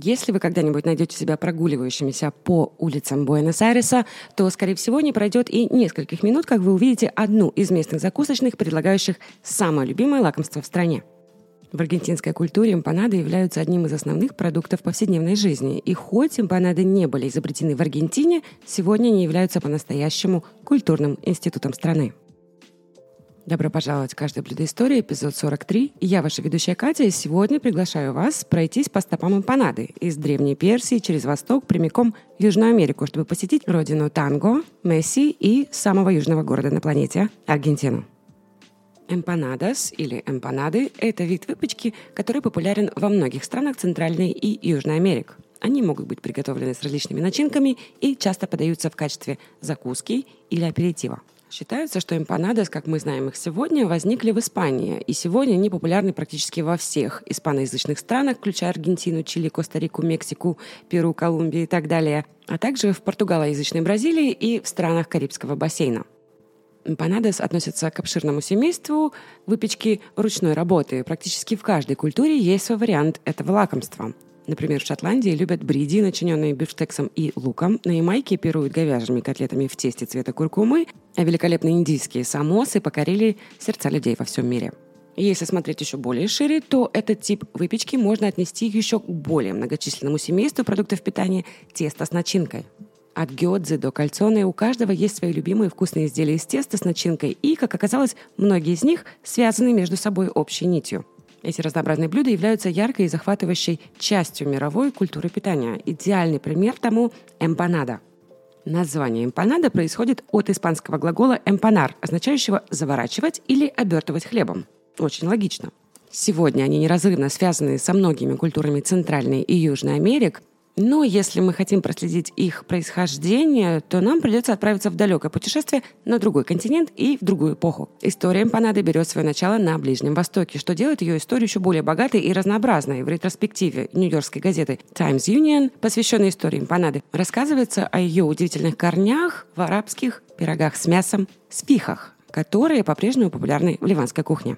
Если вы когда-нибудь найдете себя прогуливающимися по улицам Буэнос-Айреса, то, скорее всего, не пройдет и нескольких минут, как вы увидите одну из местных закусочных, предлагающих самое любимое лакомство в стране. В аргентинской культуре эмпанады являются одним из основных продуктов повседневной жизни. И хоть эмпанады не были изобретены в Аргентине, сегодня они являются по-настоящему культурным институтом страны. Добро пожаловать в «Каждое блюдо истории», эпизод 43. Я ваша ведущая Катя, и сегодня приглашаю вас пройтись по стопам эмпанады из Древней Персии через Восток прямиком в Южную Америку, чтобы посетить родину танго, Месси и самого южного города на планете – Аргентину. Эмпанадос или эмпанады – это вид выпечки, который популярен во многих странах Центральной и Южной Америки. Они могут быть приготовлены с различными начинками и часто подаются в качестве закуски или аперитива. Считается, что эмпанадос, как мы знаем их сегодня, возникли в Испании, и сегодня они популярны практически во всех испаноязычных странах, включая Аргентину, Чили, Коста-Рику, Мексику, Перу, Колумбию и так далее, а также в португалоязычной Бразилии и в странах Карибского бассейна. Эмпанадос относятся к обширному семейству выпечки ручной работы. Практически в каждой культуре есть свой вариант этого лакомства – Например, в Шотландии любят бриди, начиненные бифштексом и луком. На Ямайке пируют говяжьими котлетами в тесте цвета куркумы, а великолепные индийские самосы покорили сердца людей во всем мире. Если смотреть еще более шире, то этот тип выпечки можно отнести еще к более многочисленному семейству продуктов питания теста с начинкой. От гёдзы до кальцоны у каждого есть свои любимые вкусные изделия из теста с начинкой, и, как оказалось, многие из них связаны между собой общей нитью – эти разнообразные блюда являются яркой и захватывающей частью мировой культуры питания. Идеальный пример тому – эмпанада. Название эмпанада происходит от испанского глагола «эмпанар», означающего «заворачивать» или «обертывать хлебом». Очень логично. Сегодня они неразрывно связаны со многими культурами Центральной и Южной Америки, но если мы хотим проследить их происхождение, то нам придется отправиться в далекое путешествие на другой континент и в другую эпоху. История эмпанады берет свое начало на Ближнем Востоке, что делает ее историю еще более богатой и разнообразной. В ретроспективе нью-йоркской газеты Times Union, посвященной истории эмпанады, рассказывается о ее удивительных корнях в арабских пирогах с мясом, сфихах, которые по-прежнему популярны в ливанской кухне.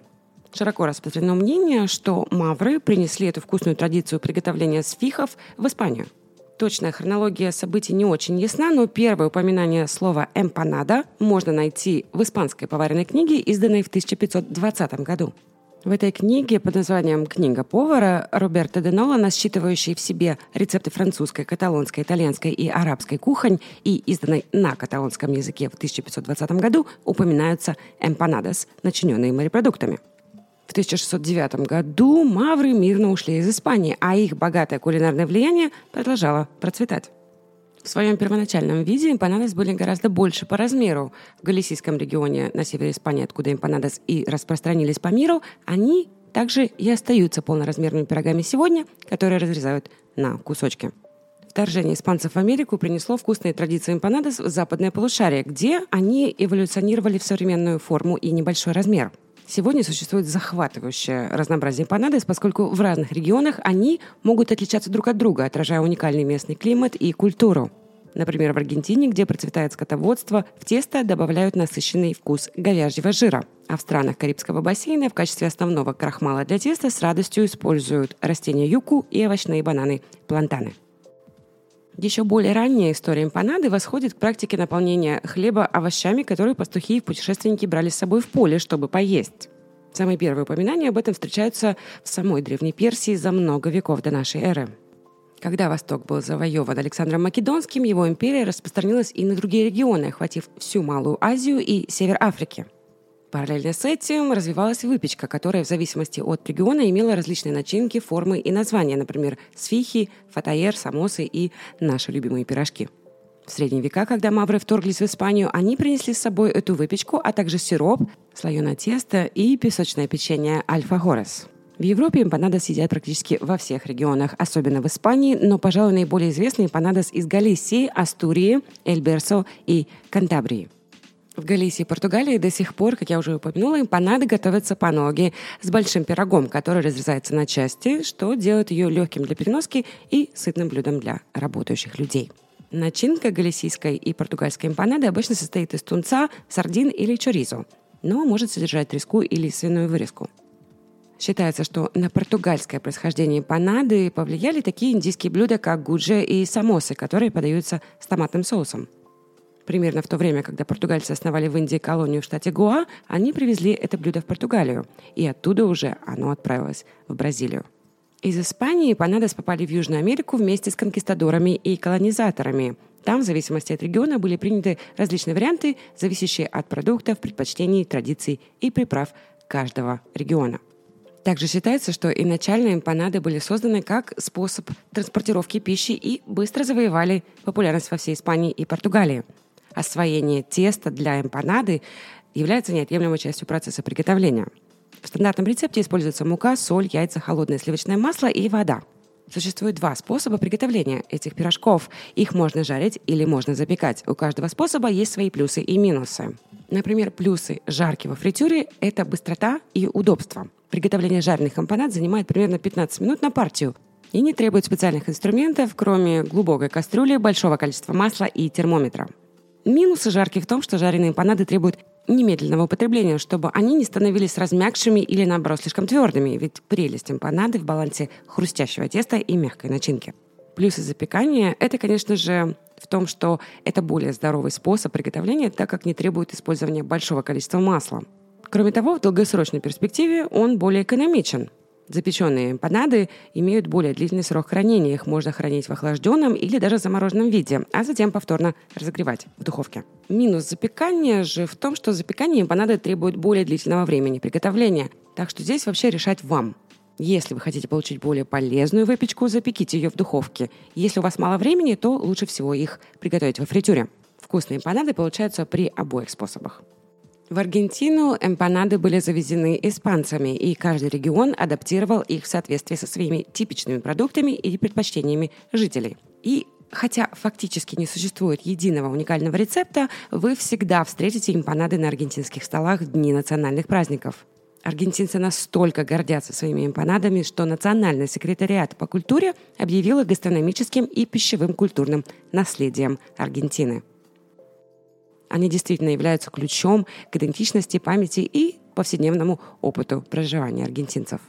Широко распространено мнение, что мавры принесли эту вкусную традицию приготовления сфихов в Испанию. Точная хронология событий не очень ясна, но первое упоминание слова «эмпанада» можно найти в испанской поваренной книге, изданной в 1520 году. В этой книге под названием «Книга повара» Роберто де Нола, насчитывающий в себе рецепты французской, каталонской, итальянской и арабской кухонь и изданной на каталонском языке в 1520 году, упоминаются эмпанадос, начиненные морепродуктами – в 1609 году мавры мирно ушли из Испании, а их богатое кулинарное влияние продолжало процветать. В своем первоначальном виде эмпанадос были гораздо больше по размеру. В Галисийском регионе на севере Испании, откуда эмпанадос и распространились по миру, они также и остаются полноразмерными пирогами сегодня, которые разрезают на кусочки. Вторжение испанцев в Америку принесло вкусные традиции эмпанадос в западное полушарие, где они эволюционировали в современную форму и небольшой размер – Сегодня существует захватывающее разнообразие панадес, поскольку в разных регионах они могут отличаться друг от друга, отражая уникальный местный климат и культуру. Например, в Аргентине, где процветает скотоводство, в тесто добавляют насыщенный вкус говяжьего жира. А в странах Карибского бассейна в качестве основного крахмала для теста с радостью используют растения юку и овощные бананы – плантаны. Еще более ранняя история эмпанады восходит к практике наполнения хлеба овощами, которые пастухи и путешественники брали с собой в поле, чтобы поесть. Самые первые упоминания об этом встречаются в самой Древней Персии за много веков до нашей эры. Когда Восток был завоеван Александром Македонским, его империя распространилась и на другие регионы, охватив всю Малую Азию и Север Африки – Параллельно с этим развивалась выпечка, которая в зависимости от региона имела различные начинки, формы и названия, например, сфихи, фатаер, самосы и наши любимые пирожки. В средние века, когда мавры вторглись в Испанию, они принесли с собой эту выпечку, а также сироп, слоеное тесто и песочное печенье альфа-горес. В Европе эмпанадос едят практически во всех регионах, особенно в Испании, но, пожалуй, наиболее известный эмпанадос из Галисии, Астурии, Эльберсо и Кантабрии – в Галисии и Португалии до сих пор, как я уже упомянула, эмпанады готовятся по ноги с большим пирогом, который разрезается на части, что делает ее легким для переноски и сытным блюдом для работающих людей. Начинка галисийской и португальской эмпанады обычно состоит из тунца, сардин или чоризо, но может содержать треску или свиную вырезку. Считается, что на португальское происхождение панады повлияли такие индийские блюда, как гудже и самосы, которые подаются с томатным соусом. Примерно в то время, когда португальцы основали в Индии колонию в штате Гуа, они привезли это блюдо в Португалию, и оттуда уже оно отправилось в Бразилию. Из Испании панадос попали в Южную Америку вместе с конкистадорами и колонизаторами. Там, в зависимости от региона, были приняты различные варианты, зависящие от продуктов, предпочтений, традиций и приправ каждого региона. Также считается, что изначально эмпанады были созданы как способ транспортировки пищи и быстро завоевали популярность во всей Испании и Португалии. Освоение теста для эмпанады является неотъемлемой частью процесса приготовления. В стандартном рецепте используется мука, соль, яйца, холодное сливочное масло и вода. Существует два способа приготовления этих пирожков. Их можно жарить или можно запекать. У каждого способа есть свои плюсы и минусы. Например, плюсы жарки во фритюре – это быстрота и удобство. Приготовление жареных эмпанад занимает примерно 15 минут на партию и не требует специальных инструментов, кроме глубокой кастрюли, большого количества масла и термометра. Минусы жарки в том, что жареные эмпанады требуют немедленного употребления, чтобы они не становились размягшими или, наоборот, слишком твердыми, ведь прелесть эмпанады в балансе хрустящего теста и мягкой начинки. Плюсы запекания – это, конечно же, в том, что это более здоровый способ приготовления, так как не требует использования большого количества масла. Кроме того, в долгосрочной перспективе он более экономичен. Запеченные эмпанады имеют более длительный срок хранения. Их можно хранить в охлажденном или даже замороженном виде, а затем повторно разогревать в духовке. Минус запекания же в том, что запекание эмпанады требует более длительного времени приготовления. Так что здесь вообще решать вам. Если вы хотите получить более полезную выпечку, запеките ее в духовке. Если у вас мало времени, то лучше всего их приготовить во фритюре. Вкусные эмпанады получаются при обоих способах. В Аргентину эмпанады были завезены испанцами, и каждый регион адаптировал их в соответствии со своими типичными продуктами и предпочтениями жителей. И Хотя фактически не существует единого уникального рецепта, вы всегда встретите эмпанады на аргентинских столах в дни национальных праздников. Аргентинцы настолько гордятся своими эмпанадами, что Национальный секретариат по культуре объявил их гастрономическим и пищевым культурным наследием Аргентины. Они действительно являются ключом к идентичности, памяти и повседневному опыту проживания аргентинцев.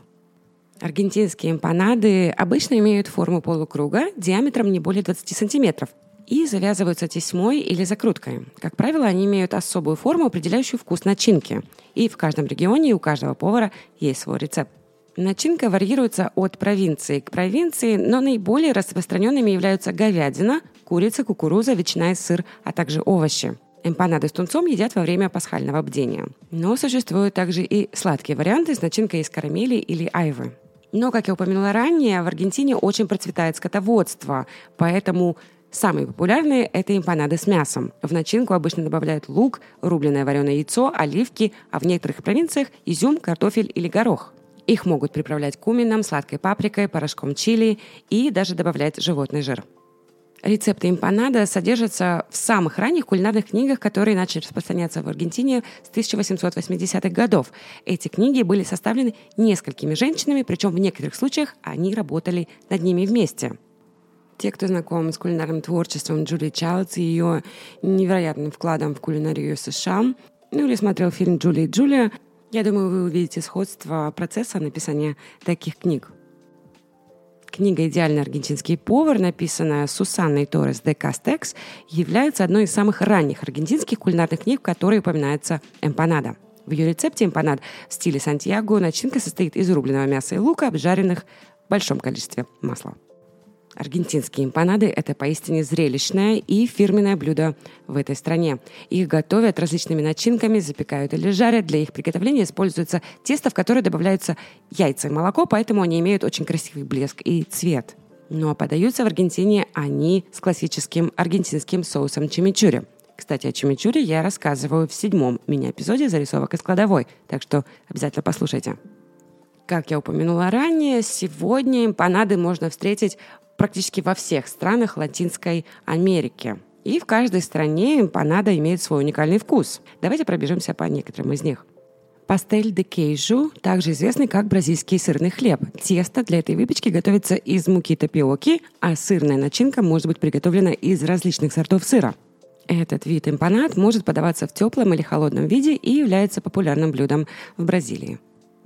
Аргентинские эмпанады обычно имеют форму полукруга диаметром не более 20 сантиметров и завязываются тесьмой или закруткой. Как правило, они имеют особую форму, определяющую вкус начинки. И в каждом регионе у каждого повара есть свой рецепт. Начинка варьируется от провинции к провинции, но наиболее распространенными являются говядина, курица, кукуруза, ветчина и сыр, а также овощи. Эмпанады с тунцом едят во время пасхального бдения. Но существуют также и сладкие варианты с начинкой из карамели или айвы. Но, как я упомянула ранее, в Аргентине очень процветает скотоводство, поэтому Самые популярные – это эмпанады с мясом. В начинку обычно добавляют лук, рубленое вареное яйцо, оливки, а в некоторых провинциях – изюм, картофель или горох. Их могут приправлять кумином, сладкой паприкой, порошком чили и даже добавлять животный жир. Рецепты импанада содержатся в самых ранних кулинарных книгах, которые начали распространяться в Аргентине с 1880-х годов. Эти книги были составлены несколькими женщинами, причем в некоторых случаях они работали над ними вместе. Те, кто знаком с кулинарным творчеством Джули Чайлдс и ее невероятным вкладом в кулинарию США, ну или смотрел фильм «Джули и Джулия», я думаю, вы увидите сходство процесса написания таких книг. Книга «Идеальный аргентинский повар», написанная Сусанной Торрес де Кастекс, является одной из самых ранних аргентинских кулинарных книг, в которой упоминается эмпанада. В ее рецепте эмпанад в стиле Сантьяго начинка состоит из рубленого мяса и лука, обжаренных в большом количестве масла. Аргентинские эмпанады – это поистине зрелищное и фирменное блюдо в этой стране. Их готовят различными начинками, запекают или жарят. Для их приготовления используется тесто, в которое добавляются яйца и молоко, поэтому они имеют очень красивый блеск и цвет. Ну а подаются в Аргентине они с классическим аргентинским соусом чимичури. Кстати, о чимичуре я рассказываю в седьмом мини-эпизоде «Зарисовок из кладовой», так что обязательно послушайте. Как я упомянула ранее, сегодня эмпанады можно встретить практически во всех странах Латинской Америки. И в каждой стране эмпанада имеет свой уникальный вкус. Давайте пробежимся по некоторым из них. Пастель де кейжу, также известный как бразильский сырный хлеб. Тесто для этой выпечки готовится из муки тапиоки, а сырная начинка может быть приготовлена из различных сортов сыра. Этот вид эмпанад может подаваться в теплом или холодном виде и является популярным блюдом в Бразилии.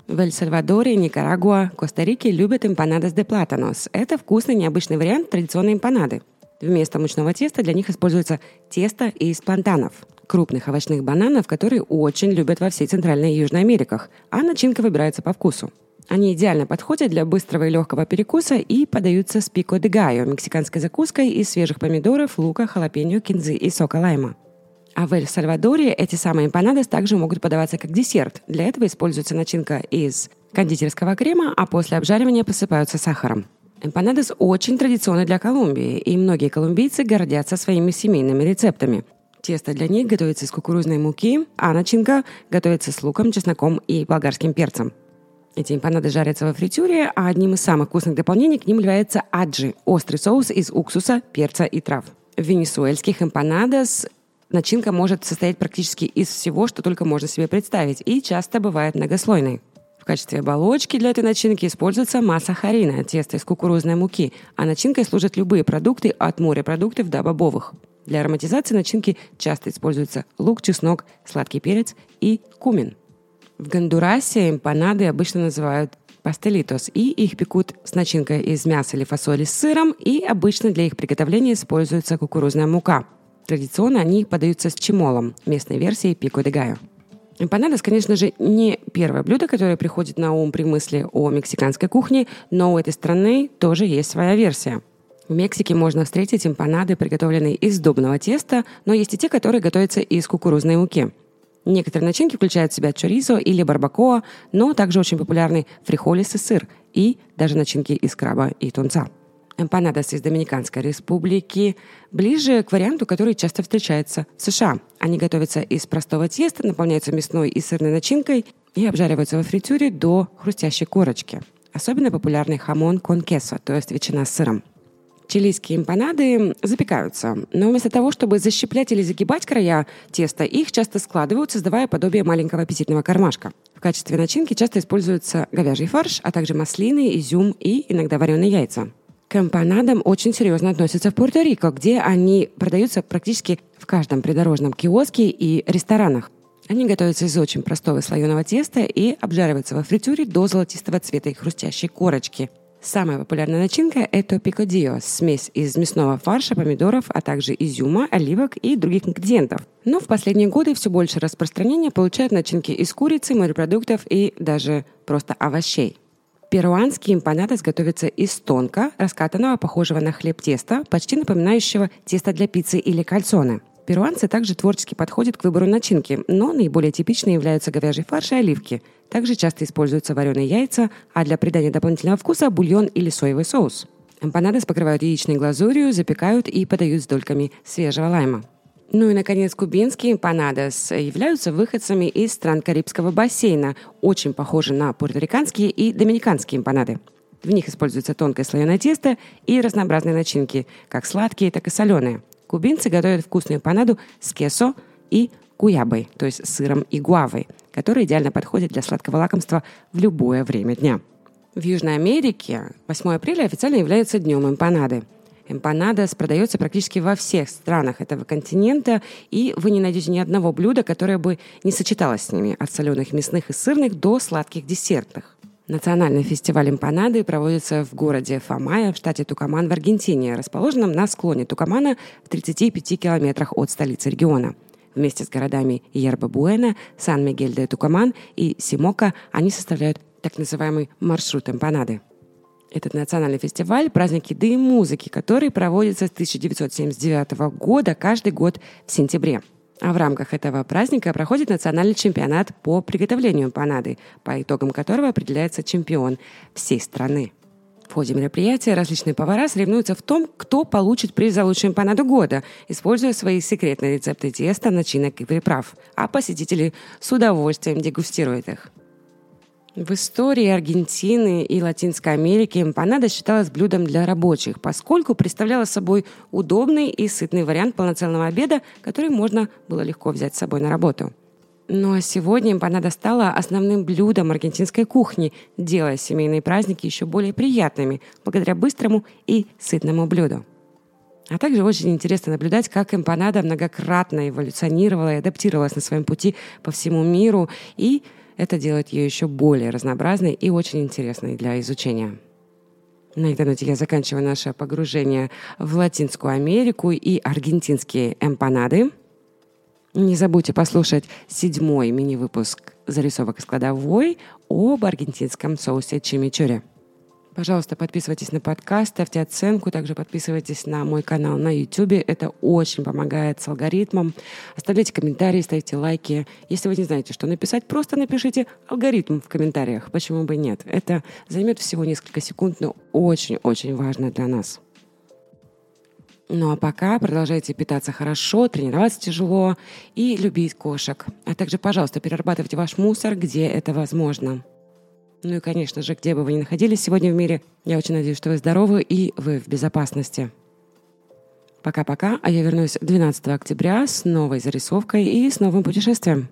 В Эль-Сальвадоре, Никарагуа, Коста-Рике любят эмпанадос де платанос. Это вкусный необычный вариант традиционной эмпанады. Вместо мучного теста для них используется тесто из плантанов – крупных овощных бананов, которые очень любят во всей Центральной и Южной Америках, а начинка выбирается по вкусу. Они идеально подходят для быстрого и легкого перекуса и подаются с пико де гайо, мексиканской закуской из свежих помидоров, лука, халапеньо, кинзы и сока лайма. А в Эль-Сальвадоре эти самые эмпанадос также могут подаваться как десерт. Для этого используется начинка из кондитерского крема, а после обжаривания посыпаются сахаром. Эмпанадос очень традиционны для Колумбии, и многие колумбийцы гордятся своими семейными рецептами. Тесто для них готовится из кукурузной муки, а начинка готовится с луком, чесноком и болгарским перцем. Эти эмпанады жарятся во фритюре, а одним из самых вкусных дополнений к ним является аджи – острый соус из уксуса, перца и трав. Венесуэльских эмпанадос начинка может состоять практически из всего, что только можно себе представить, и часто бывает многослойной. В качестве оболочки для этой начинки используется масса харина, тесто из кукурузной муки, а начинкой служат любые продукты от морепродуктов до бобовых. Для ароматизации начинки часто используются лук, чеснок, сладкий перец и кумин – в Гондурасе эмпанады обычно называют пастелитос, и их пекут с начинкой из мяса или фасоли с сыром, и обычно для их приготовления используется кукурузная мука. Традиционно они подаются с чимолом, местной версией пико де гайо. Эмпанадос, конечно же, не первое блюдо, которое приходит на ум при мысли о мексиканской кухне, но у этой страны тоже есть своя версия. В Мексике можно встретить эмпанады, приготовленные из дубного теста, но есть и те, которые готовятся из кукурузной муки – Некоторые начинки включают в себя чоризо или барбакоа, но также очень популярны фрихолис и сыр, и даже начинки из краба и тунца. Эмпанадос из Доминиканской республики ближе к варианту, который часто встречается в США. Они готовятся из простого теста, наполняются мясной и сырной начинкой и обжариваются во фритюре до хрустящей корочки. Особенно популярный хамон кон кесо, то есть ветчина с сыром. Чилийские эмпанады запекаются, но вместо того, чтобы защеплять или загибать края теста, их часто складывают, создавая подобие маленького аппетитного кармашка. В качестве начинки часто используются говяжий фарш, а также маслины, изюм и иногда вареные яйца. К эмпанадам очень серьезно относятся в Пуэрто-Рико, где они продаются практически в каждом придорожном киоске и ресторанах. Они готовятся из очень простого слоеного теста и обжариваются во фритюре до золотистого цвета и хрустящей корочки – Самая популярная начинка – это пикодио – смесь из мясного фарша, помидоров, а также изюма, оливок и других ингредиентов. Но в последние годы все больше распространения получают начинки из курицы, морепродуктов и даже просто овощей. Перуанский эмпанадос готовится из тонко раскатанного, похожего на хлеб теста, почти напоминающего тесто для пиццы или кальцоны – Перуанцы также творчески подходят к выбору начинки, но наиболее типичны являются говяжий фарш и оливки. Также часто используются вареные яйца, а для придания дополнительного вкуса – бульон или соевый соус. Эмпанадос покрывают яичной глазурью, запекают и подают с дольками свежего лайма. Ну и, наконец, кубинские эмпанадос являются выходцами из стран Карибского бассейна, очень похожи на пуэрториканские и доминиканские эмпанады. В них используется тонкое слоеное тесто и разнообразные начинки, как сладкие, так и соленые – Кубинцы готовят вкусную панаду с кесо и куябой, то есть сыром и гуавой, которые идеально подходят для сладкого лакомства в любое время дня. В Южной Америке 8 апреля официально является днем эмпанады. Эмпанадос продается практически во всех странах этого континента, и вы не найдете ни одного блюда, которое бы не сочеталось с ними, от соленых мясных и сырных до сладких десертных. Национальный фестиваль эмпанады проводится в городе Фамая в штате Тукаман в Аргентине, расположенном на склоне Тукамана в 35 километрах от столицы региона. Вместе с городами Ерба-Буэна, Сан-Мигель-де-Тукаман и Симока они составляют так называемый маршрут эмпанады. Этот национальный фестиваль – праздник еды и музыки, который проводится с 1979 года каждый год в сентябре – а в рамках этого праздника проходит национальный чемпионат по приготовлению эмпанады, по итогам которого определяется чемпион всей страны. В ходе мероприятия различные повара соревнуются в том, кто получит приз за лучшую эмпанаду года, используя свои секретные рецепты теста, начинок и приправ, а посетители с удовольствием дегустируют их. В истории Аргентины и Латинской Америки эмпанада считалась блюдом для рабочих, поскольку представляла собой удобный и сытный вариант полноценного обеда, который можно было легко взять с собой на работу. Ну а сегодня эмпанада стала основным блюдом аргентинской кухни, делая семейные праздники еще более приятными, благодаря быстрому и сытному блюду. А также очень интересно наблюдать, как эмпанада многократно эволюционировала и адаптировалась на своем пути по всему миру и Это делает ее еще более разнообразной и очень интересной для изучения. На этой ноте я заканчиваю наше погружение в Латинскую Америку и аргентинские эмпанады. Не забудьте послушать седьмой мини-выпуск зарисовок из кладовой об аргентинском соусе чимичури. Пожалуйста, подписывайтесь на подкаст, ставьте оценку, также подписывайтесь на мой канал на YouTube. Это очень помогает с алгоритмом. Оставляйте комментарии, ставьте лайки. Если вы не знаете, что написать, просто напишите алгоритм в комментариях. Почему бы нет? Это займет всего несколько секунд, но очень-очень важно для нас. Ну а пока продолжайте питаться хорошо, тренироваться тяжело и любить кошек. А также, пожалуйста, перерабатывайте ваш мусор, где это возможно. Ну и, конечно же, где бы вы ни находились сегодня в мире, я очень надеюсь, что вы здоровы и вы в безопасности. Пока-пока, а я вернусь 12 октября с новой зарисовкой и с новым путешествием.